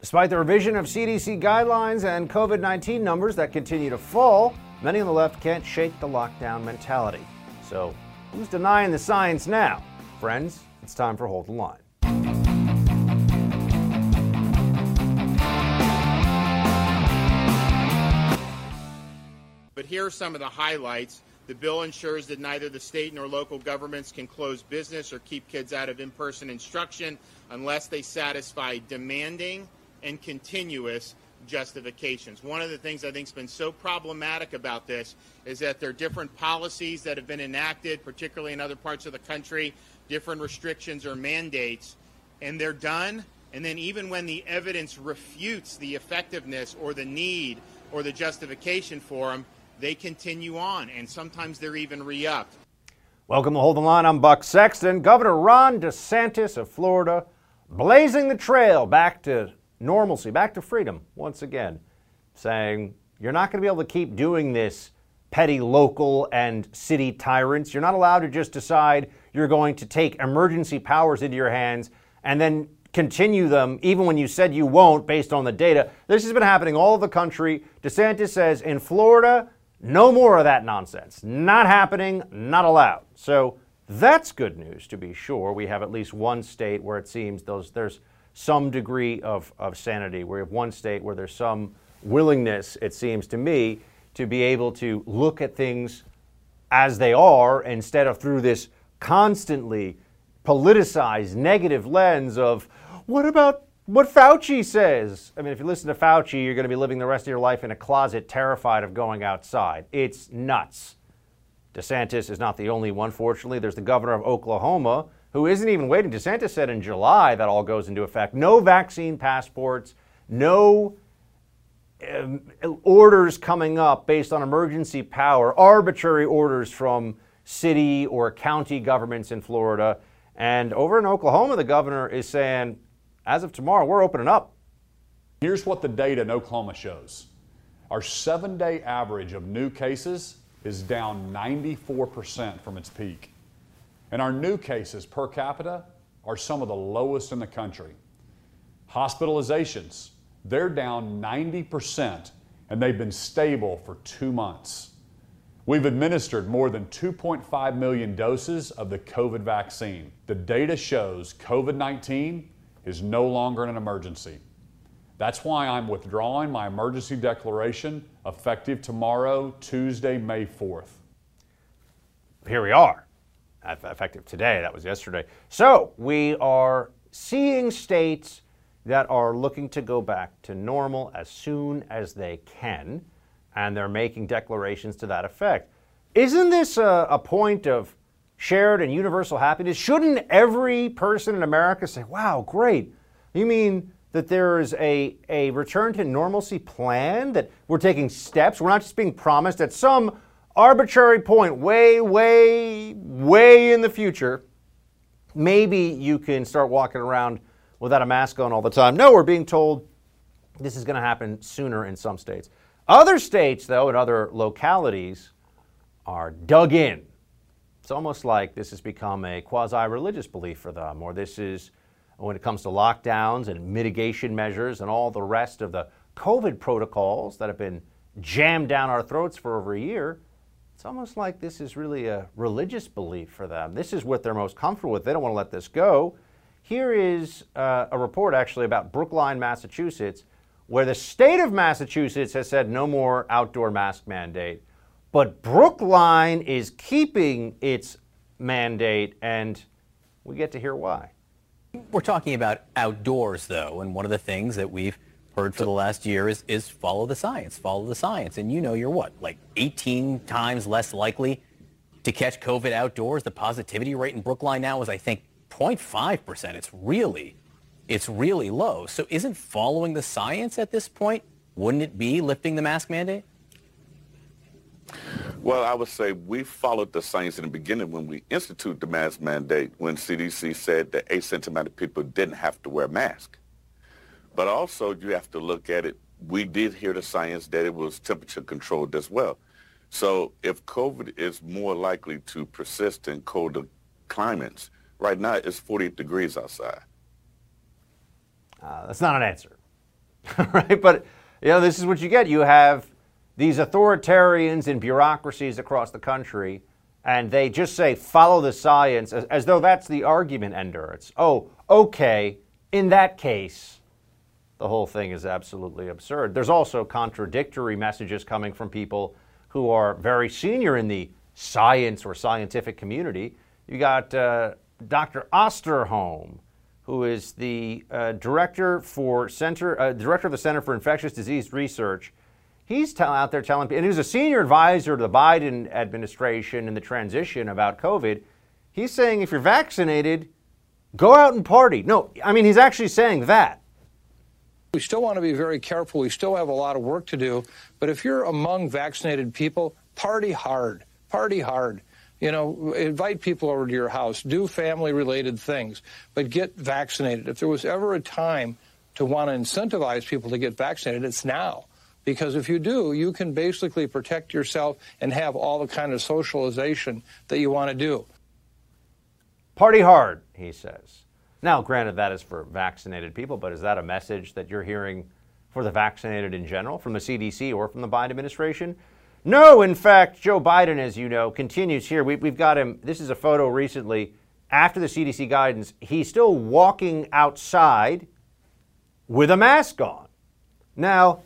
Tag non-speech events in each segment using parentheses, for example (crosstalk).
Despite the revision of CDC guidelines and COVID 19 numbers that continue to fall, many on the left can't shake the lockdown mentality. So, who's denying the science now? Friends, it's time for Hold the Line. But here are some of the highlights. The bill ensures that neither the state nor local governments can close business or keep kids out of in person instruction unless they satisfy demanding and continuous justifications. One of the things I think has been so problematic about this is that there are different policies that have been enacted, particularly in other parts of the country, different restrictions or mandates, and they're done. And then, even when the evidence refutes the effectiveness or the need or the justification for them, they continue on, and sometimes they're even re upped. Welcome to Hold the Line. I'm Buck Sexton. Governor Ron DeSantis of Florida blazing the trail back to normalcy, back to freedom once again, saying you're not going to be able to keep doing this petty local and city tyrants. You're not allowed to just decide you're going to take emergency powers into your hands and then continue them even when you said you won't based on the data. This has been happening all over the country. DeSantis says in Florida, no more of that nonsense. Not happening, not allowed. So that's good news to be sure. We have at least one state where it seems those there's some degree of, of sanity. We have one state where there's some willingness, it seems to me, to be able to look at things as they are instead of through this constantly politicized negative lens of what about what Fauci says? I mean, if you listen to Fauci, you're going to be living the rest of your life in a closet terrified of going outside. It's nuts. DeSantis is not the only one, fortunately. There's the governor of Oklahoma who isn't even waiting. DeSantis said in July that all goes into effect. No vaccine passports, no um, orders coming up based on emergency power, arbitrary orders from city or county governments in Florida. And over in Oklahoma, the governor is saying, as of tomorrow, we're opening up. Here's what the data in Oklahoma shows our seven day average of new cases is down 94% from its peak. And our new cases per capita are some of the lowest in the country. Hospitalizations, they're down 90% and they've been stable for two months. We've administered more than 2.5 million doses of the COVID vaccine. The data shows COVID 19 is no longer an emergency. That's why I'm withdrawing my emergency declaration effective tomorrow, Tuesday, May 4th. Here we are effective today. That was yesterday. So we are seeing states that are looking to go back to normal as soon as they can, and they're making declarations to that effect. Isn't this a, a point of shared and universal happiness? Shouldn't every person in America say, wow, great? You mean that there is a, a return to normalcy plan, that we're taking steps? We're not just being promised at some arbitrary point, way, way, way in the future, maybe you can start walking around without a mask on all the time. No, we're being told this is going to happen sooner in some states. Other states, though, and other localities are dug in. It's almost like this has become a quasi religious belief for them, or this is when it comes to lockdowns and mitigation measures and all the rest of the COVID protocols that have been jammed down our throats for over a year. It's almost like this is really a religious belief for them. This is what they're most comfortable with. They don't want to let this go. Here is uh, a report actually about Brookline, Massachusetts, where the state of Massachusetts has said no more outdoor mask mandate. But Brookline is keeping its mandate, and we get to hear why. We're talking about outdoors, though, and one of the things that we've heard for the last year is, is follow the science, follow the science. And you know you're what, like 18 times less likely to catch COVID outdoors. The positivity rate in Brookline now is, I think, 0.5%. It's really, it's really low. So isn't following the science at this point, wouldn't it be lifting the mask mandate? Well, I would say we followed the science in the beginning when we instituted the mask mandate, when CDC said that asymptomatic people didn't have to wear masks. But also you have to look at it. We did hear the science that it was temperature controlled as well. So if COVID is more likely to persist in colder climates, right now it's 48 degrees outside. Uh, that's not an answer. (laughs) right? But you know, this is what you get. You have these authoritarians and bureaucracies across the country, and they just say follow the science as, as though that's the argument ender. It's oh, okay, in that case, the whole thing is absolutely absurd. There's also contradictory messages coming from people who are very senior in the science or scientific community. You got uh, Dr. Osterholm, who is the uh, director for center uh, director of the Center for Infectious Disease Research. He's out there telling people, and he was a senior advisor to the Biden administration in the transition about COVID. He's saying if you're vaccinated, go out and party. No, I mean he's actually saying that. We still want to be very careful. We still have a lot of work to do. But if you're among vaccinated people, party hard. Party hard. You know, invite people over to your house, do family related things, but get vaccinated. If there was ever a time to want to incentivize people to get vaccinated, it's now. Because if you do, you can basically protect yourself and have all the kind of socialization that you want to do. Party hard, he says. Now, granted, that is for vaccinated people, but is that a message that you're hearing for the vaccinated in general from the CDC or from the Biden administration? No, in fact, Joe Biden, as you know, continues here. We, have got him. This is a photo recently after the CDC guidance. He's still walking outside with a mask on. Now,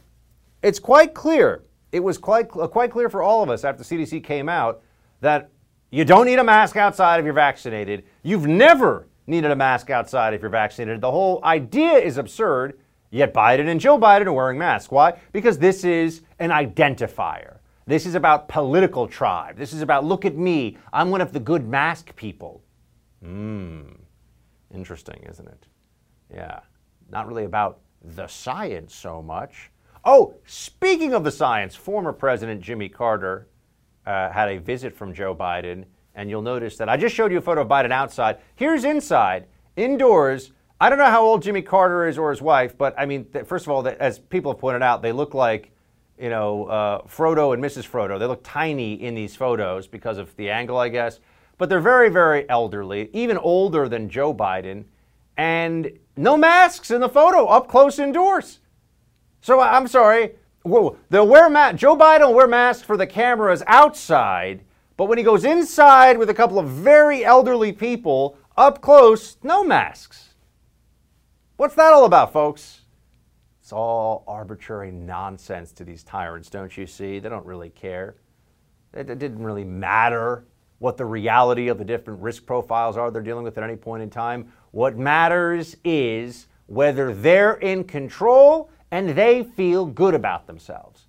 it's quite clear. It was quite, uh, quite clear for all of us after the CDC came out that you don't need a mask outside if you're vaccinated. You've never needed a mask outside if you're vaccinated. The whole idea is absurd, yet Biden and Joe Biden are wearing masks. Why? Because this is an identifier. This is about political tribe. This is about, look at me, I'm one of the good mask people. Mmm. Interesting, isn't it? Yeah. Not really about the science so much. Oh, speaking of the science, former President Jimmy Carter uh, had a visit from Joe Biden, and you'll notice that I just showed you a photo of Biden outside. Here's inside, indoors. I don't know how old Jimmy Carter is or his wife, but I mean, first of all, as people have pointed out, they look like you know, uh, Frodo and Mrs. Frodo. They look tiny in these photos because of the angle, I guess. But they're very, very elderly, even older than Joe Biden. And no masks in the photo, up close indoors. So I'm sorry. Whoa, they'll wear ma- Joe Biden will wear masks for the cameras outside, but when he goes inside with a couple of very elderly people up close, no masks. What's that all about, folks? It's all arbitrary nonsense to these tyrants, don't you see? They don't really care. It, it didn't really matter what the reality of the different risk profiles are they're dealing with at any point in time. What matters is whether they're in control and they feel good about themselves.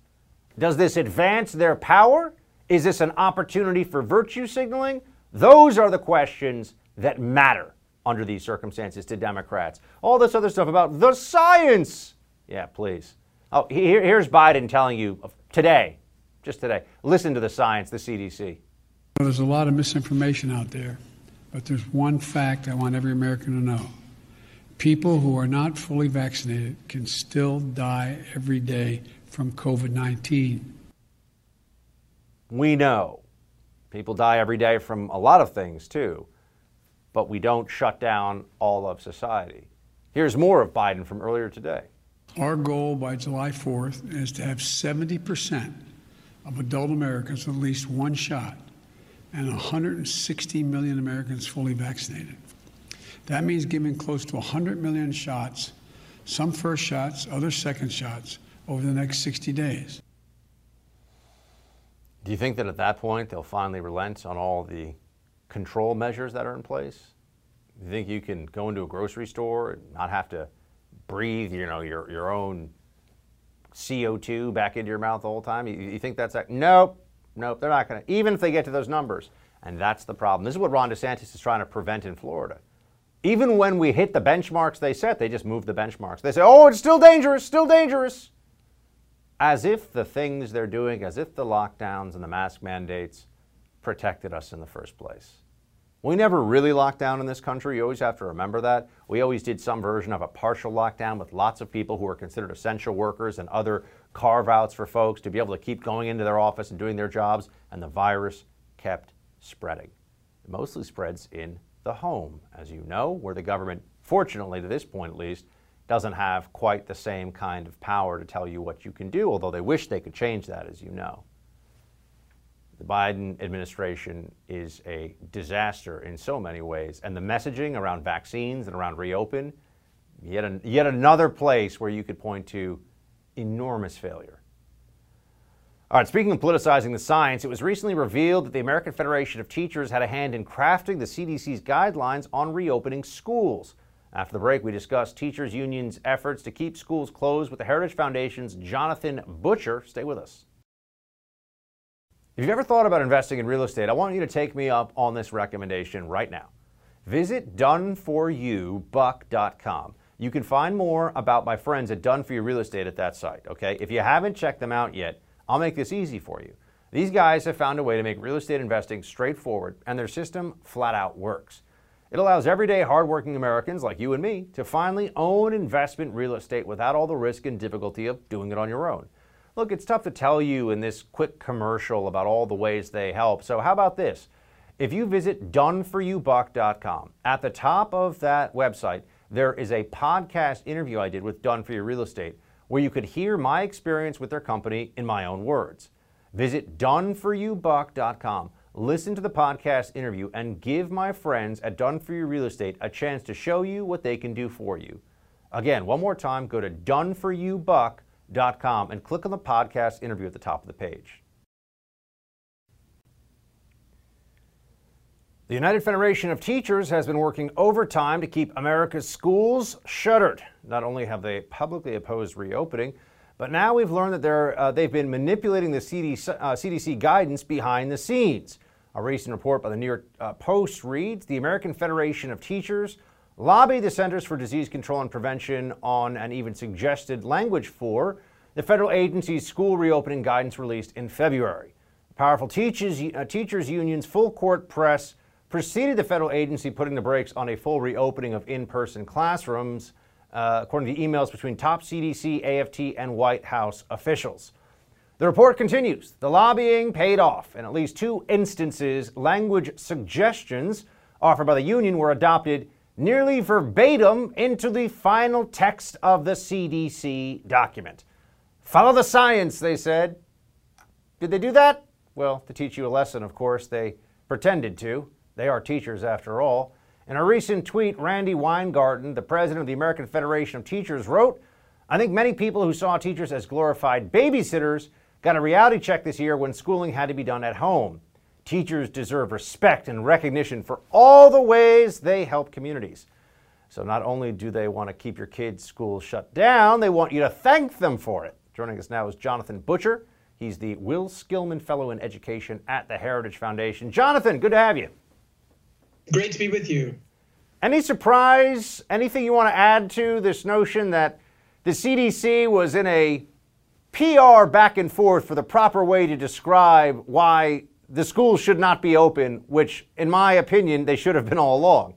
Does this advance their power? Is this an opportunity for virtue signaling? Those are the questions that matter under these circumstances to Democrats. All this other stuff about the science yeah, please. Oh, here, here's Biden telling you today, just today, listen to the science, the CDC. There's a lot of misinformation out there, but there's one fact I want every American to know. People who are not fully vaccinated can still die every day from COVID 19. We know people die every day from a lot of things too, but we don't shut down all of society. Here's more of Biden from earlier today. Our goal by July 4th is to have 70% of adult Americans with at least one shot and 160 million Americans fully vaccinated. That means giving close to 100 million shots, some first shots, other second shots, over the next 60 days. Do you think that at that point they'll finally relent on all the control measures that are in place? Do you think you can go into a grocery store and not have to breathe, you know, your, your own CO2 back into your mouth the whole time? You, you think that's that? Nope, nope, they're not going to, even if they get to those numbers. And that's the problem. This is what Ron DeSantis is trying to prevent in Florida. Even when we hit the benchmarks they set, they just move the benchmarks. They say, oh, it's still dangerous, still dangerous. As if the things they're doing, as if the lockdowns and the mask mandates protected us in the first place. We never really locked down in this country. You always have to remember that. We always did some version of a partial lockdown with lots of people who were considered essential workers and other carve outs for folks to be able to keep going into their office and doing their jobs, and the virus kept spreading. It mostly spreads in the home, as you know, where the government, fortunately to this point at least, doesn't have quite the same kind of power to tell you what you can do, although they wish they could change that, as you know. The Biden administration is a disaster in so many ways, and the messaging around vaccines and around reopen, yet, an, yet another place where you could point to enormous failure. All right, speaking of politicizing the science, it was recently revealed that the American Federation of Teachers had a hand in crafting the CDC's guidelines on reopening schools. After the break, we discussed teachers' unions' efforts to keep schools closed with the Heritage Foundation's Jonathan Butcher. Stay with us. If you've ever thought about investing in real estate, I want you to take me up on this recommendation right now. Visit doneforyoubuck.com. You can find more about my friends at Done For You Real Estate at that site, okay? If you haven't checked them out yet, I'll make this easy for you. These guys have found a way to make real estate investing straightforward, and their system flat out works. It allows everyday hardworking Americans like you and me to finally own investment real estate without all the risk and difficulty of doing it on your own. Look, it's tough to tell you in this quick commercial about all the ways they help, so how about this? If you visit doneforyoubuck.com, at the top of that website, there is a podcast interview I did with Done For You Real Estate where you could hear my experience with their company in my own words. Visit doneforyoubuck.com, listen to the podcast interview, and give my friends at Done For You Real Estate a chance to show you what they can do for you. Again, one more time, go to doneforyoubuck.com and click on the podcast interview at the top of the page. The United Federation of Teachers has been working overtime to keep America's schools shuttered. Not only have they publicly opposed reopening, but now we've learned that uh, they've been manipulating the CDC, uh, CDC, guidance behind the scenes. A recent report by the New York uh, Post reads The American Federation of Teachers lobbied the Centers for Disease Control and Prevention on and even suggested language for the federal agency's school reopening guidance released in February. Powerful teachers, uh, teachers unions full court press preceded the federal agency putting the brakes on a full reopening of in person classrooms, uh, according to emails between top CDC, AFT, and White House officials. The report continues the lobbying paid off. In at least two instances, language suggestions offered by the union were adopted nearly verbatim into the final text of the CDC document. Follow the science, they said. Did they do that? Well, to teach you a lesson, of course, they pretended to. They are teachers after all. In a recent tweet, Randi Weingarten, the president of the American Federation of Teachers, wrote, I think many people who saw teachers as glorified babysitters got a reality check this year when schooling had to be done at home. Teachers deserve respect and recognition for all the ways they help communities. So not only do they want to keep your kids' schools shut down, they want you to thank them for it. Joining us now is Jonathan Butcher. He's the Will Skillern Fellow in Education at the Heritage Foundation. Jonathan, good to have you. Great to be with you. Any surprise? Anything you want to add to this notion that the CDC was in a PR back and forth for the proper way to describe why the schools should not be open, which, in my opinion, they should have been all along?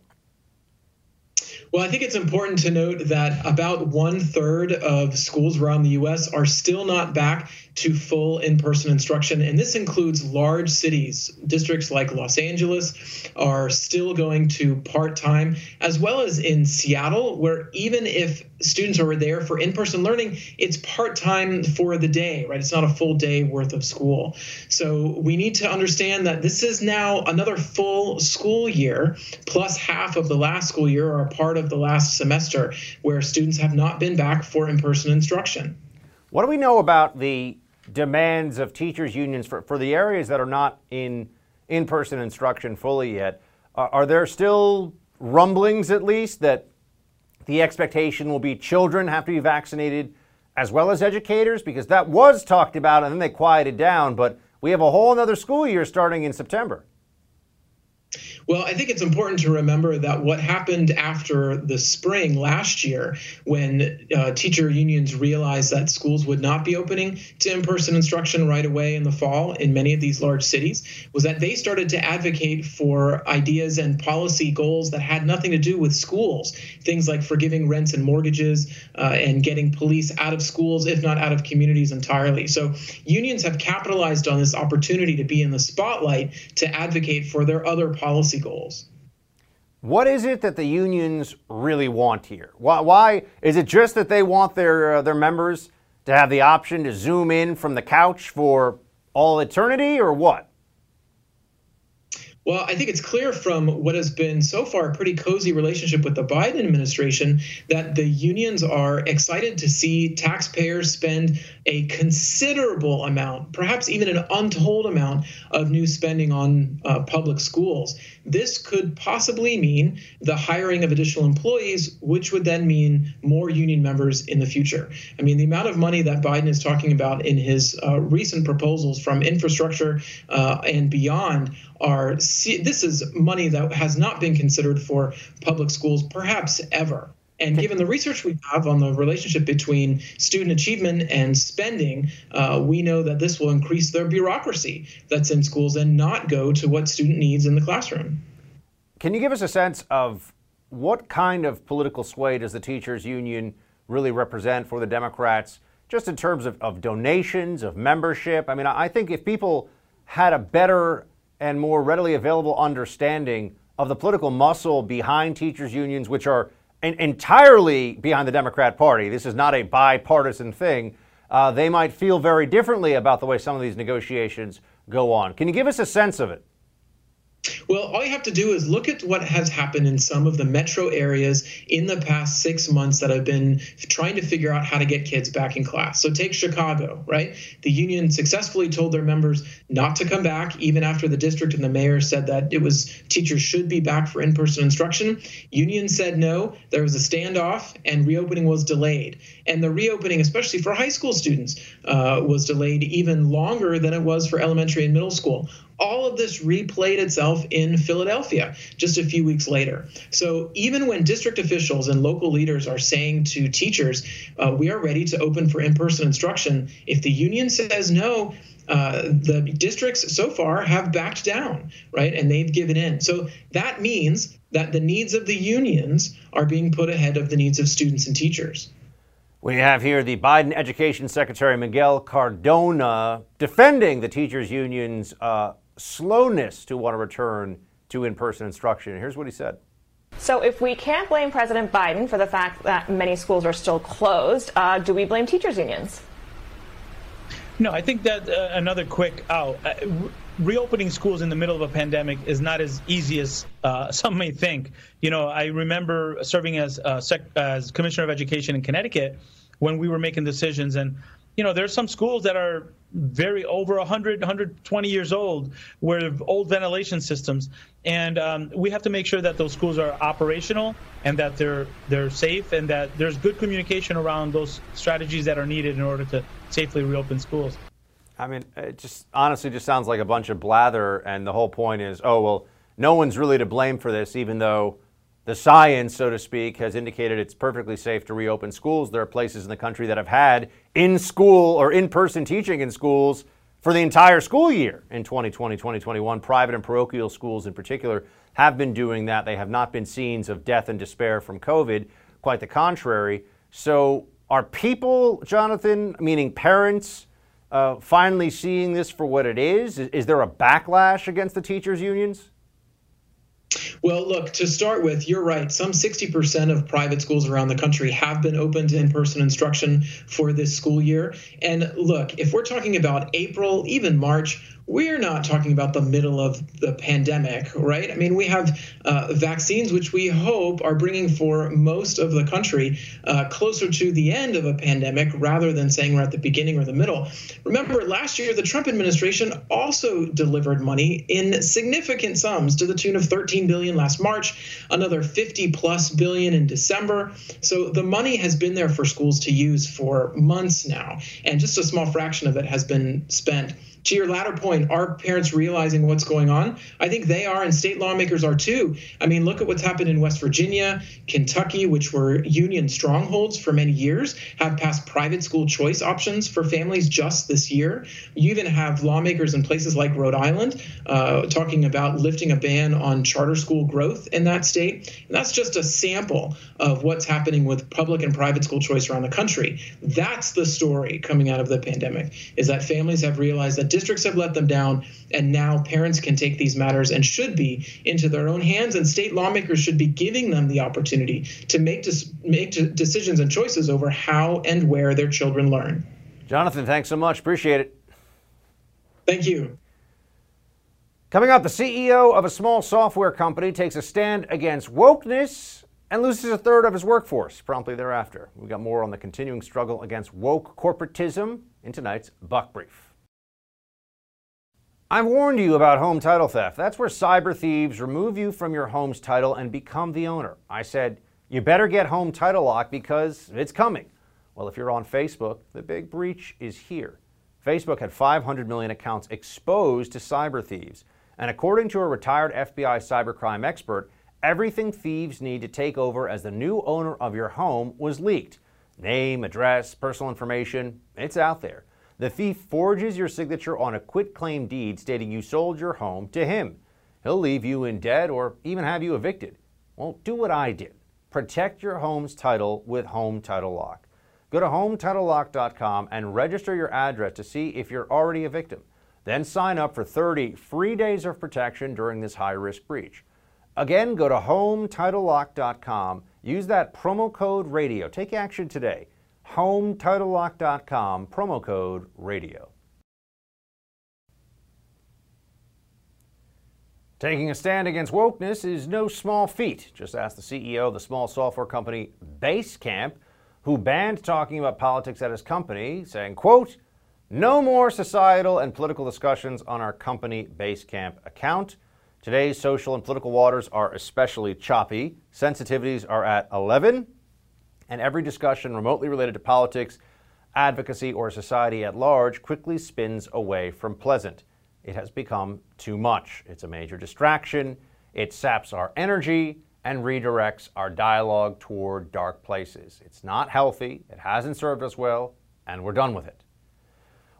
Well, I think it's important to note that about one third of schools around the U.S. are still not back to full in person instruction. And this includes large cities. Districts like Los Angeles are still going to part time, as well as in Seattle, where even if students are there for in person learning, it's part time for the day, right? It's not a full day worth of school. So we need to understand that this is now another full school year, plus half of the last school year or a part of the last semester where students have not been back for in person instruction. What do we know about the demands of teachers' unions for, for the areas that are not in in person instruction fully yet. Are, are there still rumblings, at least, that the expectation will be children have to be vaccinated as well as educators? Because that was talked about and then they quieted down, but we have a whole another school year starting in September. Well, I think it's important to remember that what happened after the spring last year, when uh, teacher unions realized that schools would not be opening to in person instruction right away in the fall in many of these large cities, was that they started to advocate for ideas and policy goals that had nothing to do with schools. Things like forgiving rents and mortgages uh, and getting police out of schools, if not out of communities entirely. So unions have capitalized on this opportunity to be in the spotlight to advocate for their other policy goals. What is it that the unions really want here? Why, why is it just that they want their uh, their members to have the option to zoom in from the couch for all eternity, or what? Well, I think it's clear from what has been so far a pretty cozy relationship with the Biden administration that the unions are excited to see taxpayers spend a considerable amount, perhaps even an untold amount, of new spending on uh, public schools. This could possibly mean the hiring of additional employees, which would then mean more union members in the future. I mean, the amount of money that Biden is talking about in his uh, recent proposals from infrastructure uh, and beyond are this is money that has not been considered for public schools perhaps ever. And given the research we have on the relationship between student achievement and spending, uh, we know that this will increase their bureaucracy that's in schools and not go to what student needs in the classroom. Can you give us a sense of what kind of political sway does the teachers union really represent for the Democrats, just in terms of, of donations, of membership? I mean, I think if people had a better and more readily available understanding of the political muscle behind teachers' unions, which are entirely behind the Democrat Party. This is not a bipartisan thing. Uh, they might feel very differently about the way some of these negotiations go on. Can you give us a sense of it? Well, all you have to do is look at what has happened in some of the metro areas in the past six months that have been trying to figure out how to get kids back in class. So take Chicago, right? The union successfully told their members not to come back, even after the district and the mayor said that it was teachers should be back for in-person instruction. Union said no. There was a standoff, and reopening was delayed. And the reopening, especially for high school students, uh, was delayed even longer than it was for elementary and middle school all of this replayed itself in Philadelphia just a few weeks later. So even when district officials and local leaders are saying to teachers, uh, we are ready to open for in person instruction, if the union says no, uh, the districts so far have backed down, right? And they've given in. So that means that the needs of the unions are being put ahead of the needs of students and teachers. We have here the Biden Education Secretary Miguel Cardona defending the teachers' union's uh, slowness to want to return to in person instruction. Here's what he said. So, if we can't blame President Biden for the fact that many schools are still closed, uh, do we blame teachers' unions? No, I think that uh, another quick out. Uh, reopening schools in the middle of a pandemic is not as easy as uh, (laughs) some may think. You know, I remember serving as uh, sec- as commissioner of education in Connecticut when we were making decisions, and you know, there's some schools that are very over 100, 120 years old, with old ventilation systems, and um, we have to make sure that those schools are operational and that they're they're safe and that there's good communication around those strategies that are needed in order to safely reopen schools. I mean, it just honestly just sounds like a bunch of blather, and the whole point is, oh well, no one's really to blame for this, even though the science, so to speak, has indicated it's perfectly safe to reopen schools. There are places in the country that have had in school or in person teaching in schools for the entire school year in 2020, 2021. Private and parochial schools, in particular, have been doing that. They have not been scenes of death and despair from COVID, quite the contrary. So, are people, Jonathan, meaning parents, uh, finally seeing this for what it is? Is, is there a backlash against the teachers' unions? Well, look, to start with, you're right. Some 60% of private schools around the country have been open to in person instruction for this school year. And look, if we're talking about April, even March, we're not talking about the middle of the pandemic, right? I mean, we have uh, vaccines which we hope are bringing for most of the country uh, closer to the end of a pandemic rather than saying we're at the beginning or the middle. Remember, last year, the Trump administration also delivered money in significant sums to the tune of 13 billion last March, another 50 plus billion in December. So the money has been there for schools to use for months now, and just a small fraction of it has been spent to your latter point, are parents realizing what's going on? I think they are, and state lawmakers are too. I mean, look at what's happened in West Virginia, Kentucky, which were union strongholds for many years, have passed private school choice options for families just this year. You even have lawmakers in places like Rhode Island uh, talking about lifting a ban on charter school growth in that state. And that's just a sample of what's happening with public and private school choice around the country. That's the story coming out of the pandemic, is that families have realized that districts have let them down, and now parents can take these matters and should be into their own hands, and state lawmakers should be giving them the opportunity to make, dis- make decisions and choices over how and where their children learn. Jonathan, thanks so much. Appreciate it. Thank you. Coming up, the CEO of a small software company takes a stand against wokeness and loses a third of his workforce promptly thereafter. We've got more on the continuing struggle against woke corporatism in tonight's Buck Brief. I've warned you about home title theft. That's where cyber thieves remove you from your home's title and become the owner. I said, you better get home title lock because it's coming. Well, if you're on Facebook, the big breach is here. Facebook had 500 million accounts exposed to cyber thieves. And according to a retired FBI cybercrime expert, everything thieves need to take over as the new owner of your home was leaked. Name, address, personal information, it's out there. The thief forges your signature on a quitclaim deed stating you sold your home to him. He'll leave you in debt or even have you evicted. Well, do what I did. Protect your home's title with Home Title Lock. Go to HometitleLock.com and register your address to see if you're already a victim. Then sign up for 30 free days of protection during this high risk breach. Again, go to HomeTitleLock.com. Use that promo code RADIO. Take action today. HomeTitleLock.com, promo code RADIO. Taking a stand against wokeness is no small feat. Just ask the CEO of the small software company Basecamp, who banned talking about politics at his company, saying, quote, no more societal and political discussions on our company Basecamp account. Today's social and political waters are especially choppy. Sensitivities are at 11, and every discussion remotely related to politics, advocacy, or society at large quickly spins away from pleasant. It has become too much. It's a major distraction. It saps our energy and redirects our dialogue toward dark places. It's not healthy, it hasn't served us well, and we're done with it.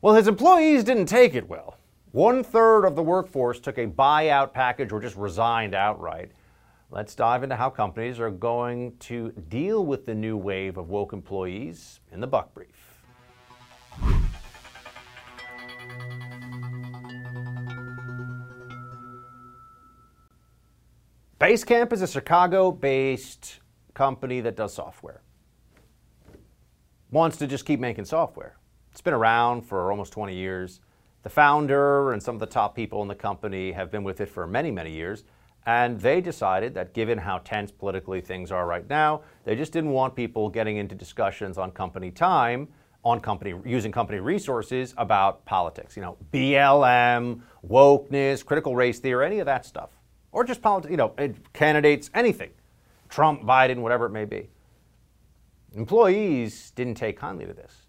Well, his employees didn't take it well. One third of the workforce took a buyout package or just resigned outright. Let's dive into how companies are going to deal with the new wave of woke employees in the Buck Brief. Basecamp is a Chicago based company that does software. Wants to just keep making software. It's been around for almost 20 years. The founder and some of the top people in the company have been with it for many, many years. And they decided that given how tense politically things are right now, they just didn't want people getting into discussions on company time, on company using company resources about politics. You know, BLM, wokeness, critical race theory, any of that stuff, or just politics. You know, eh, candidates, anything, Trump, Biden, whatever it may be. Employees didn't take kindly to this.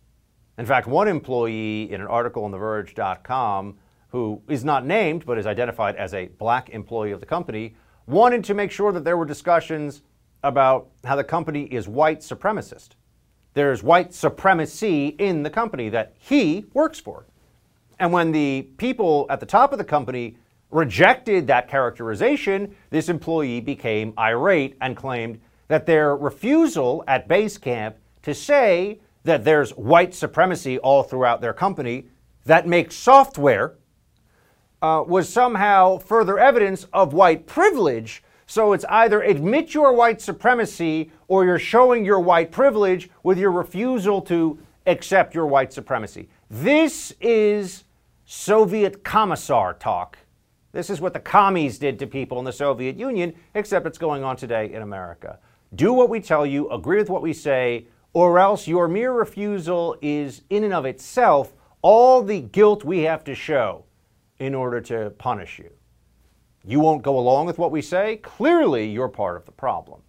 In fact, one employee in an article on TheVerge.com, who is not named but is identified as a black employee of the company, wanted to make sure that there were discussions about how the company is white supremacist. There's white supremacy in the company that he works for. And when the people at the top of the company rejected that characterization, this employee became irate and claimed that their refusal at Basecamp to say that there's white supremacy all throughout their company that makes software uh, was somehow further evidence of white privilege. So it's either admit your white supremacy or you're showing your white privilege with your refusal to accept your white supremacy. This is Soviet commissar talk. This is what the commies did to people in the Soviet Union, except it's going on today in America. Do what we tell you, agree with what we say, or else your mere refusal is, in and of itself, all the guilt we have to show in order to punish you. You won't go along with what we say? Clearly, you're part of the problem.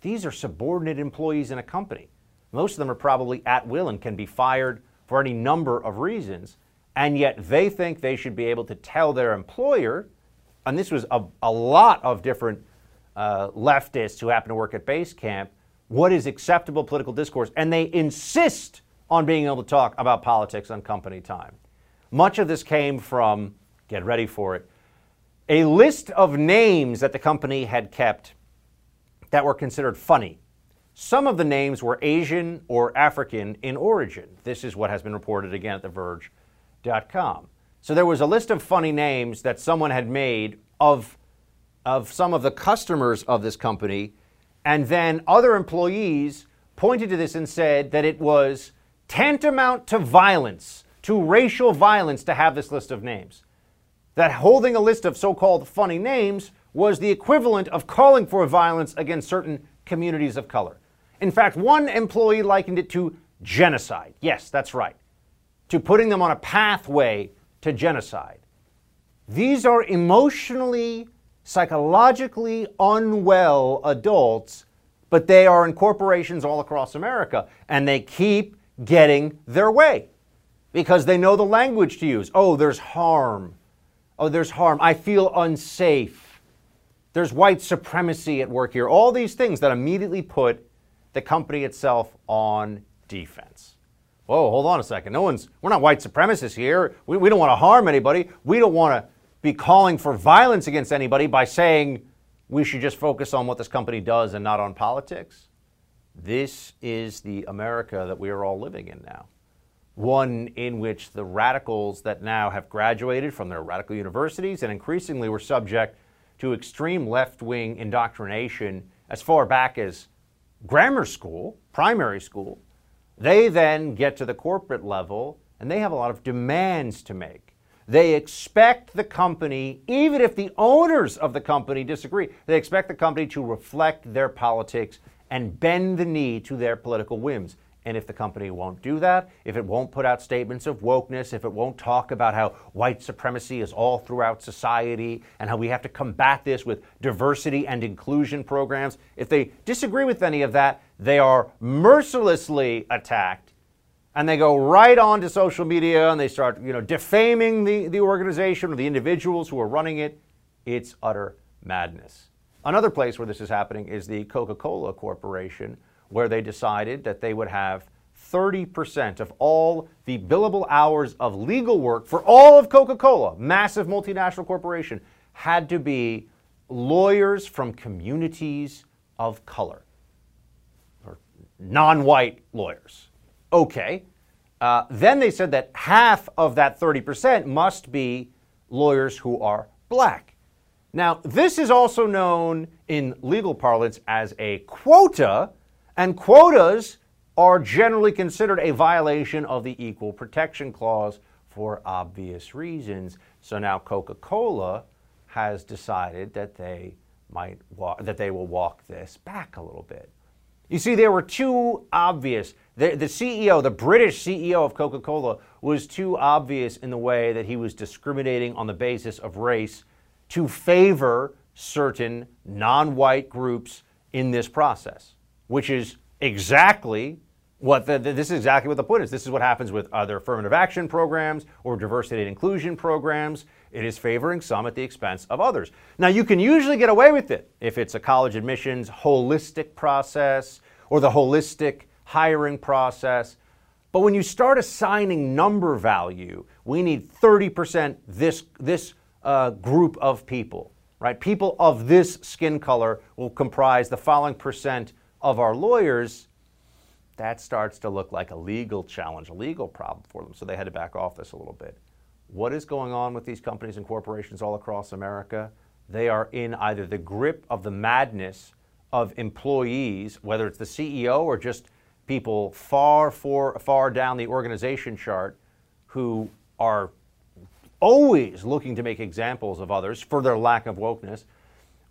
These are subordinate employees in a company. Most of them are probably at will and can be fired for any number of reasons, and yet they think they should be able to tell their employer, and this was a, a lot of different uh, leftists who happen to work at Basecamp, what is acceptable political discourse, and they insist on being able to talk about politics on company time. Much of this came from, get ready for it, a list of names that the company had kept that were considered funny. Some of the names were Asian or African in origin. This is what has been reported again at TheVerge.com. So there was a list of funny names that someone had made of, of some of the customers of this company, and then other employees pointed to this and said that it was tantamount to violence, to racial violence, to have this list of names. That holding a list of so called funny names was the equivalent of calling for violence against certain communities of color. In fact, one employee likened it to genocide. Yes, that's right. To putting them on a pathway to genocide. These are emotionally, psychologically unwell adults, but they are in corporations all across America, and they keep getting their way because they know the language to use. Oh, there's harm. Oh, there's harm. I feel unsafe. There's white supremacy at work here. All these things that immediately put the company itself on defense. Whoa, hold on a second. No one's, we're not white supremacists here. We, we don't want to harm anybody. We don't want to be calling for violence against anybody by saying we should just focus on what this company does and not on politics. This is the America that we are all living in now. One in which the radicals that now have graduated from their radical universities and increasingly were subject to extreme left wing indoctrination as far back as grammar school, primary school, they then get to the corporate level and they have a lot of demands to make. They expect the company, even if the owners of the company disagree, they expect the company to reflect their politics and bend the knee to their political whims. And if the company won't do that, if it won't put out statements of wokeness, if it won't talk about how white supremacy is all throughout society and how we have to combat this with diversity and inclusion programs, if they disagree with any of that, they are mercilessly attacked. And they go right on to social media and they start, you know, defaming the, the organization or the individuals who are running it. It's utter madness. Another place where this is happening is the Coca Cola Corporation, where they decided that they would have 30% of all the billable hours of legal work for all of Coca Cola, massive multinational corporation, had to be lawyers from communities of color or non white lawyers. Okay. Uh, then they said that half of that 30% must be lawyers who are black. Now, this is also known in legal parlance as a quota and quotas are generally considered a violation of the Equal Protection Clause for obvious reasons. So now Coca-Cola has decided that they might that they will walk this back a little bit. You see, there were too obvious. The, the CEO, the British CEO of Coca Cola, was too obvious in the way that he was discriminating on the basis of race to favor certain non white groups in this process which is exactly what the, this is exactly what the point is. This is what happens with other affirmative action programs or diversity and inclusion programs. It is favoring some at the expense of others. Now, you can usually get away with it if it's a college admissions holistic process or the holistic hiring process. But when you start assigning number value, we need 30% this, this uh, group of people, right? People of this skin color will comprise the following percent of our lawyers, that starts to look like a legal challenge, a legal problem for them. So they had to back off this a little bit. What is going on with these companies and corporations all across America? They are in either the grip of the madness of employees, whether it's the CEO or just people far, far, far down the organization chart who are always looking to make examples of others for their lack of wokeness,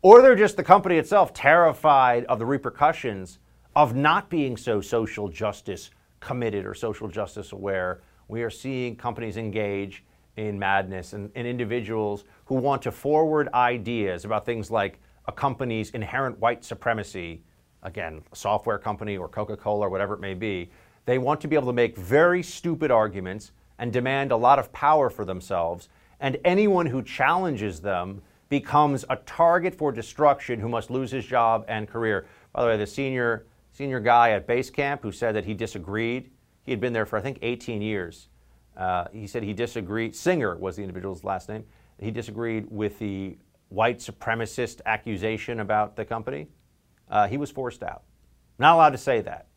or they're just the company itself terrified of the repercussions of not being so social justice committed or social justice aware. We are seeing companies engage in madness and, and individuals who want to forward ideas about things like a company's inherent white supremacy, again, a software company or Coca Cola or whatever it may be. They want to be able to make very stupid arguments and demand a lot of power for themselves. And anyone who challenges them becomes a target for destruction who must lose his job and career. By the way, the senior, senior guy at Basecamp who said that he disagreed, he had been there for, I think, 18 years. Uh, he said he disagreed, Singer was the individual's last name, he disagreed with the white supremacist accusation about the company. Uh, he was forced out. Not allowed to say that.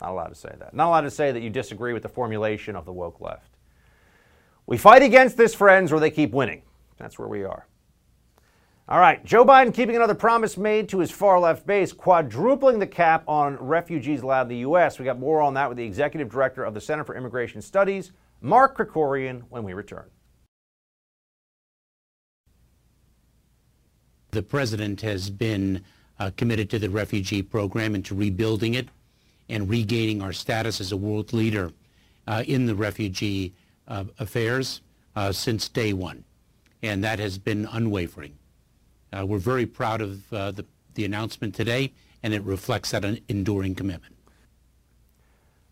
Not allowed to say that. Not allowed to say that you disagree with the formulation of the woke left. We fight against this, friends, or they keep winning. That's where we are. All right, Joe Biden keeping another promise made to his far left base, quadrupling the cap on refugees allowed in the U.S. We got more on that with the executive director of the Center for Immigration Studies, Mark Krikorian, when we return. The president has been uh, committed to the refugee program and to rebuilding it and regaining our status as a world leader uh, in the refugee uh, affairs uh, since day one. And that has been unwavering. Uh, we're very proud of uh, the, the announcement today, and it reflects that enduring commitment.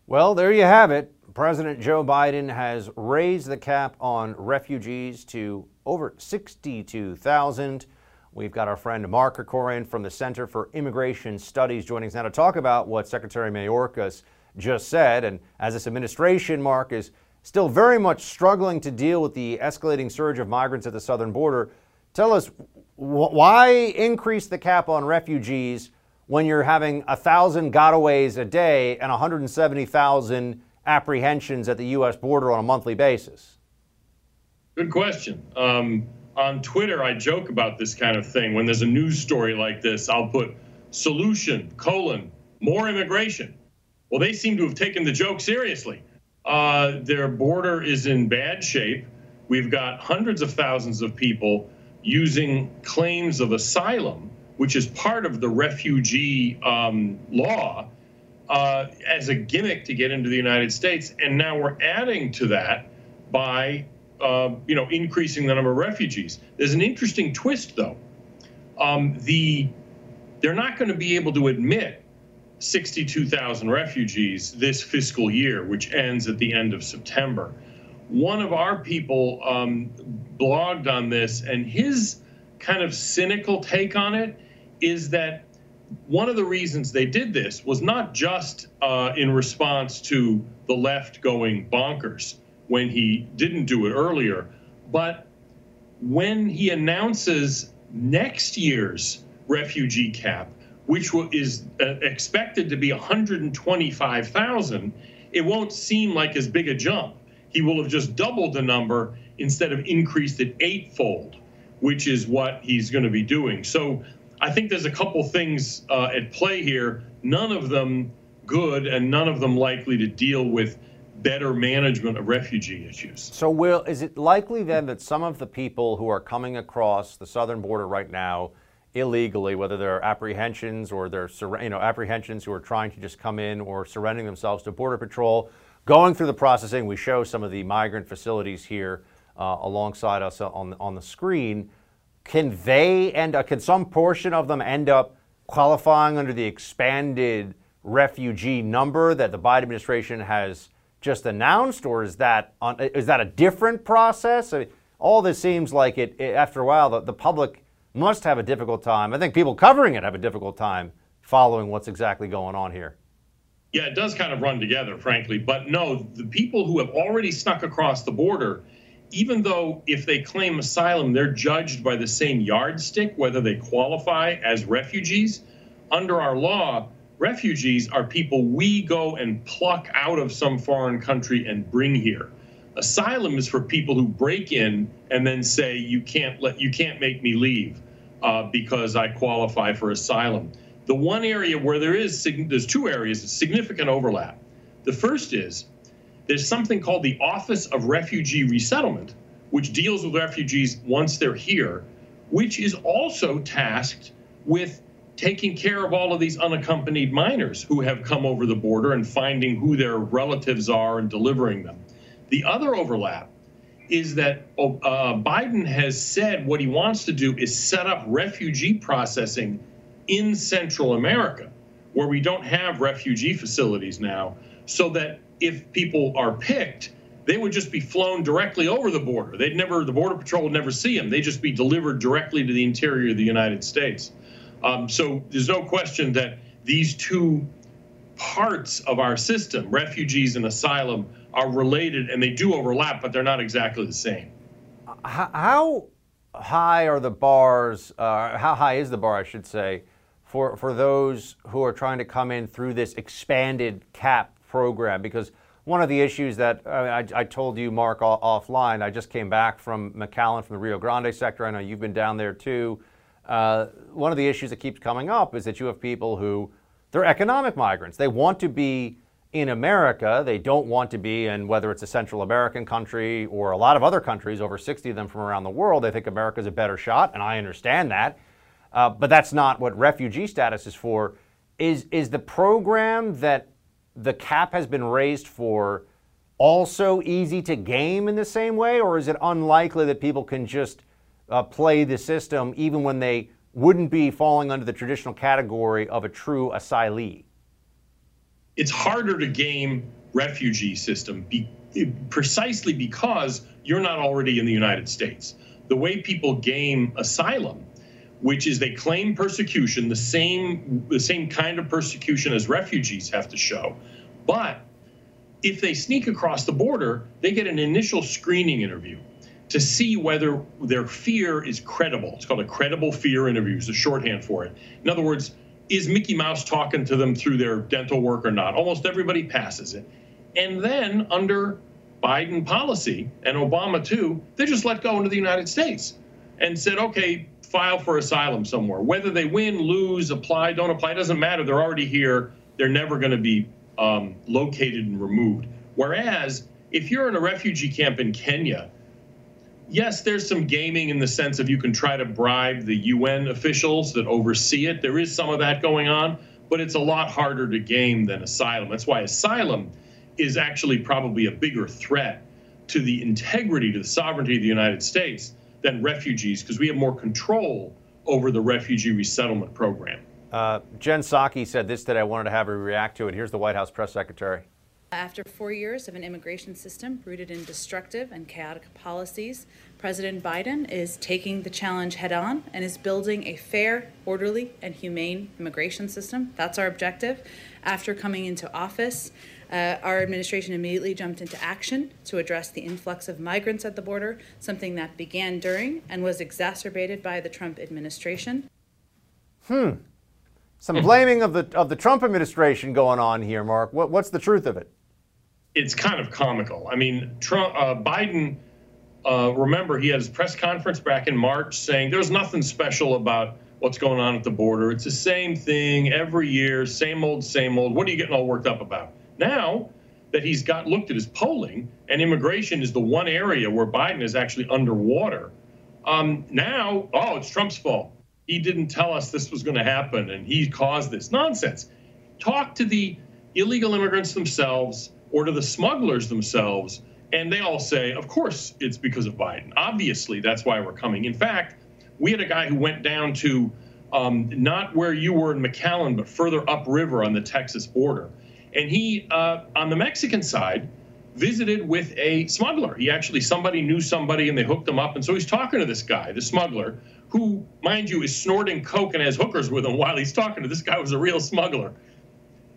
Well, there you have it. President Joe Biden has raised the cap on refugees to over 62,000. We've got our friend Mark Krikorian from the Center for Immigration Studies joining us now to talk about what Secretary Mayorkas just said. And as this administration, Mark, is still very much struggling to deal with the escalating surge of migrants at the southern border, tell us why increase the cap on refugees when you're having a thousand gotaways a day and 170,000 apprehensions at the U.S. border on a monthly basis? Good question. Um, on Twitter, I joke about this kind of thing. When there's a news story like this, I'll put solution, colon, more immigration. Well, they seem to have taken the joke seriously. Uh, their border is in bad shape. We've got hundreds of thousands of people using claims of asylum, which is part of the refugee um, law, uh, as a gimmick to get into the United States. And now we're adding to that by, uh, you know, increasing the number of refugees. There's an interesting twist, though. Um, the they're not going to be able to admit 62,000 refugees this fiscal year, which ends at the end of September one of our people um, blogged on this, and his kind of cynical take on it is that one of the reasons they did this was not just uh, in response to the left going bonkers when he didn't do it earlier, but when he announces next year's refugee cap, which is uh, expected to be 125,000, it won't seem like as big a jump he will have just doubled the number instead of increased it eightfold, which is what he's going to be doing. So I think there's a couple things uh, at play here, none of them good and none of them likely to deal with better management of refugee issues. So, Will, is it likely then that some of the people who are coming across the southern border right now illegally, whether they're apprehensions or they're you know apprehensions who are trying to just come in or surrendering themselves to border patrol, Going through the processing, we show some of the migrant facilities here uh, alongside us on, on the screen. Can they end up, can some portion of them end up qualifying under the expanded refugee number that the Biden administration has just announced, or is that on, is that a different process? I mean, all this seems like it, it after a while, the, the public must have a difficult time. I think people covering it have a difficult time following what's exactly going on here. Yeah, it does kind of run together, frankly. But no, the people who have already snuck across the border, even though if they claim asylum, they're judged by the same yardstick, whether they qualify as refugees, under our law, refugees are people we go and pluck out of some foreign country and bring here. Asylum is for people who break in and then say you can't let you can't make me leave uh, because I qualify for asylum. The one area where there is, there's two areas of significant overlap. The first is there's something called the Office of Refugee Resettlement, which deals with refugees once they're here, which is also tasked with taking care of all of these unaccompanied minors who have come over the border and finding who their relatives are and delivering them. The other overlap is that uh, Biden has said what he wants to do is set up refugee processing in Central America, where we don't have refugee facilities now, so that if people are picked, they would just be flown directly over the border. They'd never, the Border Patrol would never see them. They'd just be delivered directly to the interior of the United States. Um, so there's no question that these two parts of our system, refugees and asylum, are related and they do overlap, but they're not exactly the same. How high are the bars? Uh, how high is the bar, I should say, for, for those who are trying to come in through this expanded CAP program? Because one of the issues that I, I, told you, Mark, offline, I just came back from McAllen, from the Rio Grande sector. I know you've been down there too. Uh, one of the issues that keeps coming up is that you have people who, they're economic migrants. They want to be in America. They don't want to be in whether it's a Central American country or a lot of other countries, over 60 of them from around the world. They think America's a better shot, and I understand that. Uh, but that's not what refugee status is for. Is, is the program that the cap has been raised for also easy to game in the same way, or is it unlikely that people can just uh, play the system even when they wouldn't be falling under the traditional category of a true asylee? it's harder to game refugee system be, precisely because you're not already in the United States. The way people game asylum, which is they claim persecution, the same the same kind of persecution as refugees have to show, but if they sneak across the border, they get an initial screening interview to see whether their fear is credible. It's called a credible fear interview, is a shorthand for it. In other words, is Mickey Mouse talking to them through their dental work or not? Almost everybody passes it. And then under Biden policy and Obama too, they just let go into the United States and said, okay, file for asylum somewhere. Whether they win, lose, apply, don't apply, doesn't matter. They're already here. They're never going to be um, located and removed. Whereas if you're in a refugee camp in Kenya, yes, there's some gaming in the sense of you can try to bribe the UN officials that oversee it. There is some of that going on, but it's a lot harder to game than asylum. That's why asylum is actually probably a bigger threat to the integrity, to the sovereignty of the United States than refugees, because we have more control over the refugee resettlement program. Uh, Jen Psaki said this today. I wanted to have her react to it. Here's the White House press secretary. After four years of an immigration system rooted in destructive and chaotic policies, President Biden is taking the challenge head on and is building a fair, orderly, and humane immigration system. That's our objective. After coming into office, uh, our administration immediately jumped into action to address the influx of migrants at the border, something that began during and was exacerbated by the Trump administration. Hmm. Some blaming of the of the Trump administration going on here, Mark. What, what's the truth of it? it's kind of comical. I mean, Trump, uh, Biden, uh, remember, he had his press conference back in March saying there's nothing special about what's going on at the border. It's the same thing every year, same old, same old. What are you getting all worked up about? Now that he's got looked at his polling and immigration is the one area where Biden is actually underwater, um, now, oh, it's Trump's fault. He didn't tell us this was going to happen and he caused this nonsense. Talk to the illegal immigrants themselves or to the smugglers themselves. And they all say, of course, it's because of Biden. Obviously, that's why we're coming. In fact, we had a guy who went down to um, not where you were in McAllen, but further upriver on the Texas border. And he, uh, on the Mexican side, visited with a smuggler. He actually, somebody knew somebody and they hooked him up. And so he's talking to this guy, the smuggler, who, mind you, is snorting coke and has hookers with him while he's talking to this guy was a real smuggler.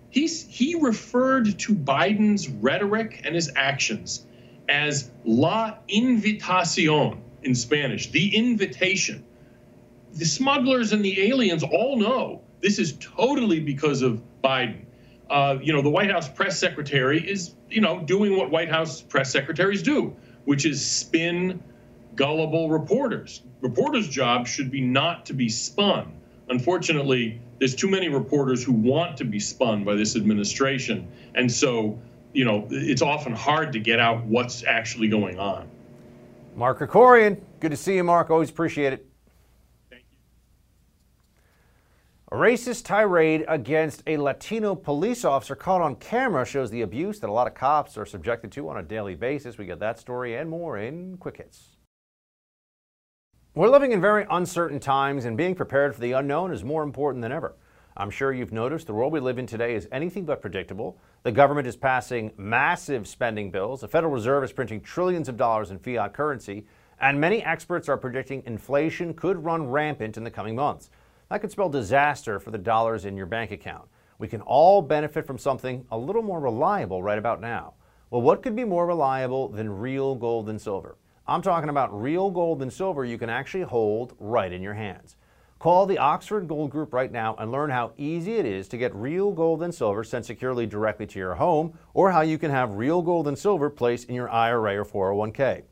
He's, he referred to Biden's rhetoric and his actions as la invitación in Spanish, the invitation. The smugglers and the aliens all know this is totally because of Biden. Uh, you know, the White House press secretary is, you know, doing what White House press secretaries do, which is spin gullible reporters. Reporters' job should be not to be spun. Unfortunately, there's too many reporters who want to be spun by this administration. And so, you know, it's often hard to get out what's actually going on. Mark Krikorian, good to see you, Mark. Always appreciate it. Thank you. A racist tirade against a Latino police officer caught on camera shows the abuse that a lot of cops are subjected to on a daily basis. We get that story and more in Quick Hits. We're living in very uncertain times, and being prepared for the unknown is more important than ever. I'm sure you've noticed the world we live in today is anything but predictable. The government is passing massive spending bills, the Federal Reserve is printing trillions of dollars in fiat currency, and many experts are predicting inflation could run rampant in the coming months. That could spell disaster for the dollars in your bank account. We can all benefit from something a little more reliable right about now. Well, what could be more reliable than real gold and silver? I'm talking about real gold and silver you can actually hold right in your hands. Call the Oxford Gold Group right now and learn how easy it is to get real gold and silver sent securely directly to your home or how you can have real gold and silver placed in your IRA or 401k.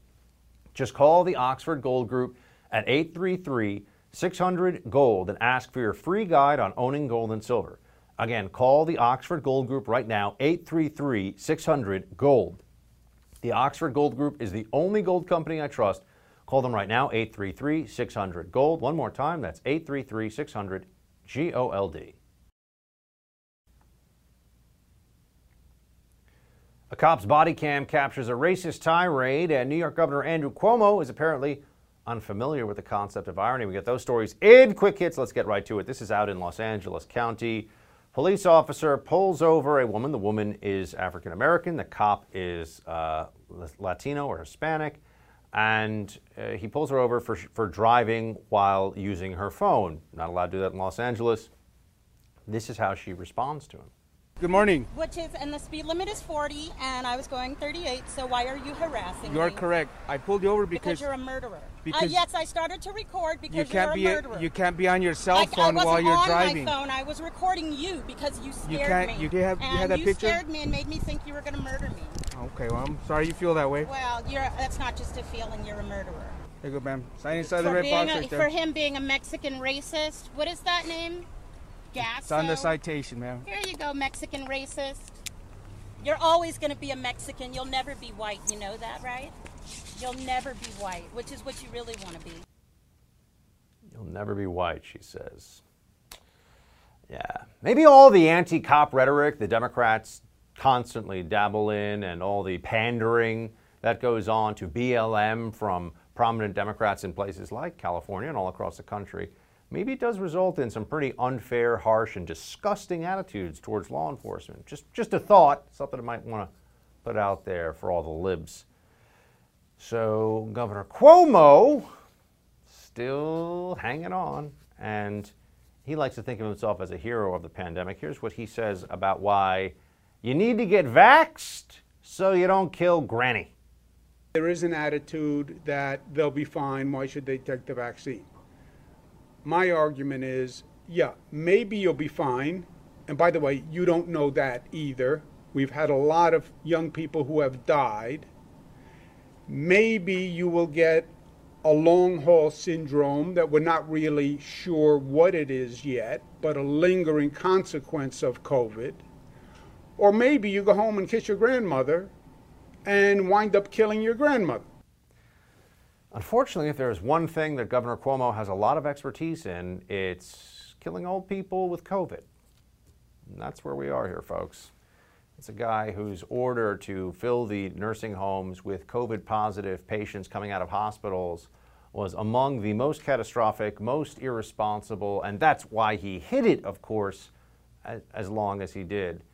Just call the Oxford Gold Group at 833 600 Gold and ask for your free guide on owning gold and silver. Again, call the Oxford Gold Group right now, 833 600 Gold. The Oxford Gold Group is the only gold company I trust Call them right now, 833 600 Gold. One more time, that's 833 600 G O L D. A cop's body cam captures a racist tirade, and New York Governor Andrew Cuomo is apparently unfamiliar with the concept of irony. We get those stories in quick hits. Let's get right to it. This is out in Los Angeles County. Police officer pulls over a woman. The woman is African American. The cop is uh, Latino or Hispanic and uh, he pulls her over for, for driving while using her phone. Not allowed to do that in Los Angeles. This is how she responds to him. Good morning. Which is, and the speed limit is 40, and I was going 38, so why are you harassing me? You are correct. I pulled you over because, Because you're a murderer. because uh, yes, I started to record because you can't you're be a murderer. you can't be on your cell I, phone I wasn't while you're on driving. my phone. I was recording you because you scared You can't- me. you have- you had that you picture? scared me and made me think you were going to murder me. Okay, well, I'm sorry you feel that way. Well, you're that's not just a feeling. You're a murderer. There you go, ma'am. Sign inside the for, red being box a, right for him being a Mexican racist. What is that name? Gasso. It's on the citation, ma'am. Here you go, Mexican racist. You're always going to be a Mexican. You'll never be white. You know that, right? You'll never be white, which is what you really want to be. You'll never be white, she says. Yeah. Maybe all the anti cop rhetoric the Democrats constantly dabble in and all the pandering that goes on to BLM from prominent Democrats in places like California and all across the country. Maybe it does result in some pretty unfair, harsh, and disgusting attitudes towards law enforcement. Just, just a thought, something I might want to put out there for all the libs. So, Governor Cuomo still hanging on, and he likes to think of himself as a hero of the pandemic. Here's what he says about why you need to get vaxxed so you don't kill Granny. There is an attitude that they'll be fine. Why should they take the vaccine? My argument is yeah, maybe you'll be fine. And by the way, you don't know that either. We've had a lot of young people who have died. Maybe you will get a long haul syndrome that we're not really sure what it is yet, but a lingering consequence of COVID. Or maybe you go home and kiss your grandmother and wind up killing your grandmother. Unfortunately, if there's one thing that Governor Cuomo has a lot of expertise in, it's killing old people with COVID. And that's where we are here, folks. It's a guy whose order to fill the nursing homes with COVID positive patients coming out of hospitals was among the most catastrophic, most irresponsible, and that's why he hid it, of course, as, as long as he did.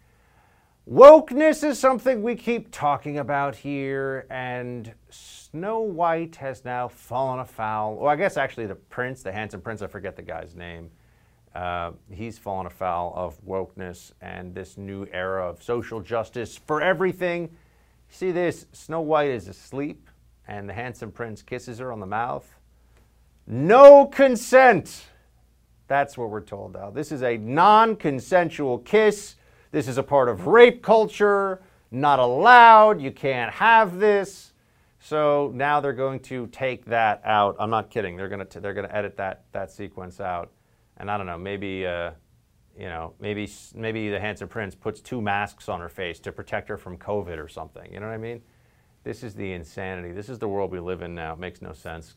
Wokeness is something we keep talking about here, and Snow White has now fallen afoul. Well, I guess actually the prince, the handsome prince, I forget the guy's name. Uh, he's fallen afoul of wokeness and this new era of social justice for everything. See this Snow White is asleep, and the handsome prince kisses her on the mouth. No consent. That's what we're told now. This is a non consensual kiss. This is a part of rape culture, not allowed. You can't have this. So now they're going to take that out. I'm not kidding. They're going to they're going to edit that that sequence out. And I don't know, maybe uh, you know, maybe maybe the handsome prince puts two masks on her face to protect her from COVID or something. You know what I mean? This is the insanity. This is the world we live in now. It makes no sense.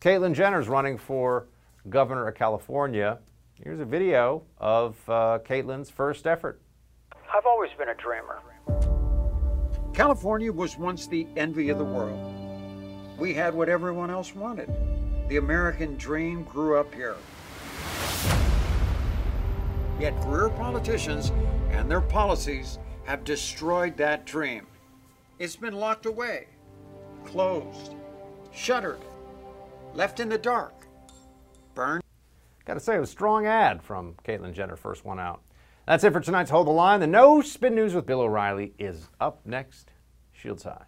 Caitlyn Jenner's running for governor of California. Here's a video of uh, Caitlyn's first effort. I've always been a dreamer. California was once the envy of the world. We had what everyone else wanted. The American dream grew up here. Yet career politicians and their policies have destroyed that dream. It's been locked away, closed, shuttered, left in the dark, burned. Got to say, it was a strong ad from Caitlyn Jenner, first one out. That's it for tonight's Hold the Line. The No Spin News with Bill O'Reilly is up next. Shields high.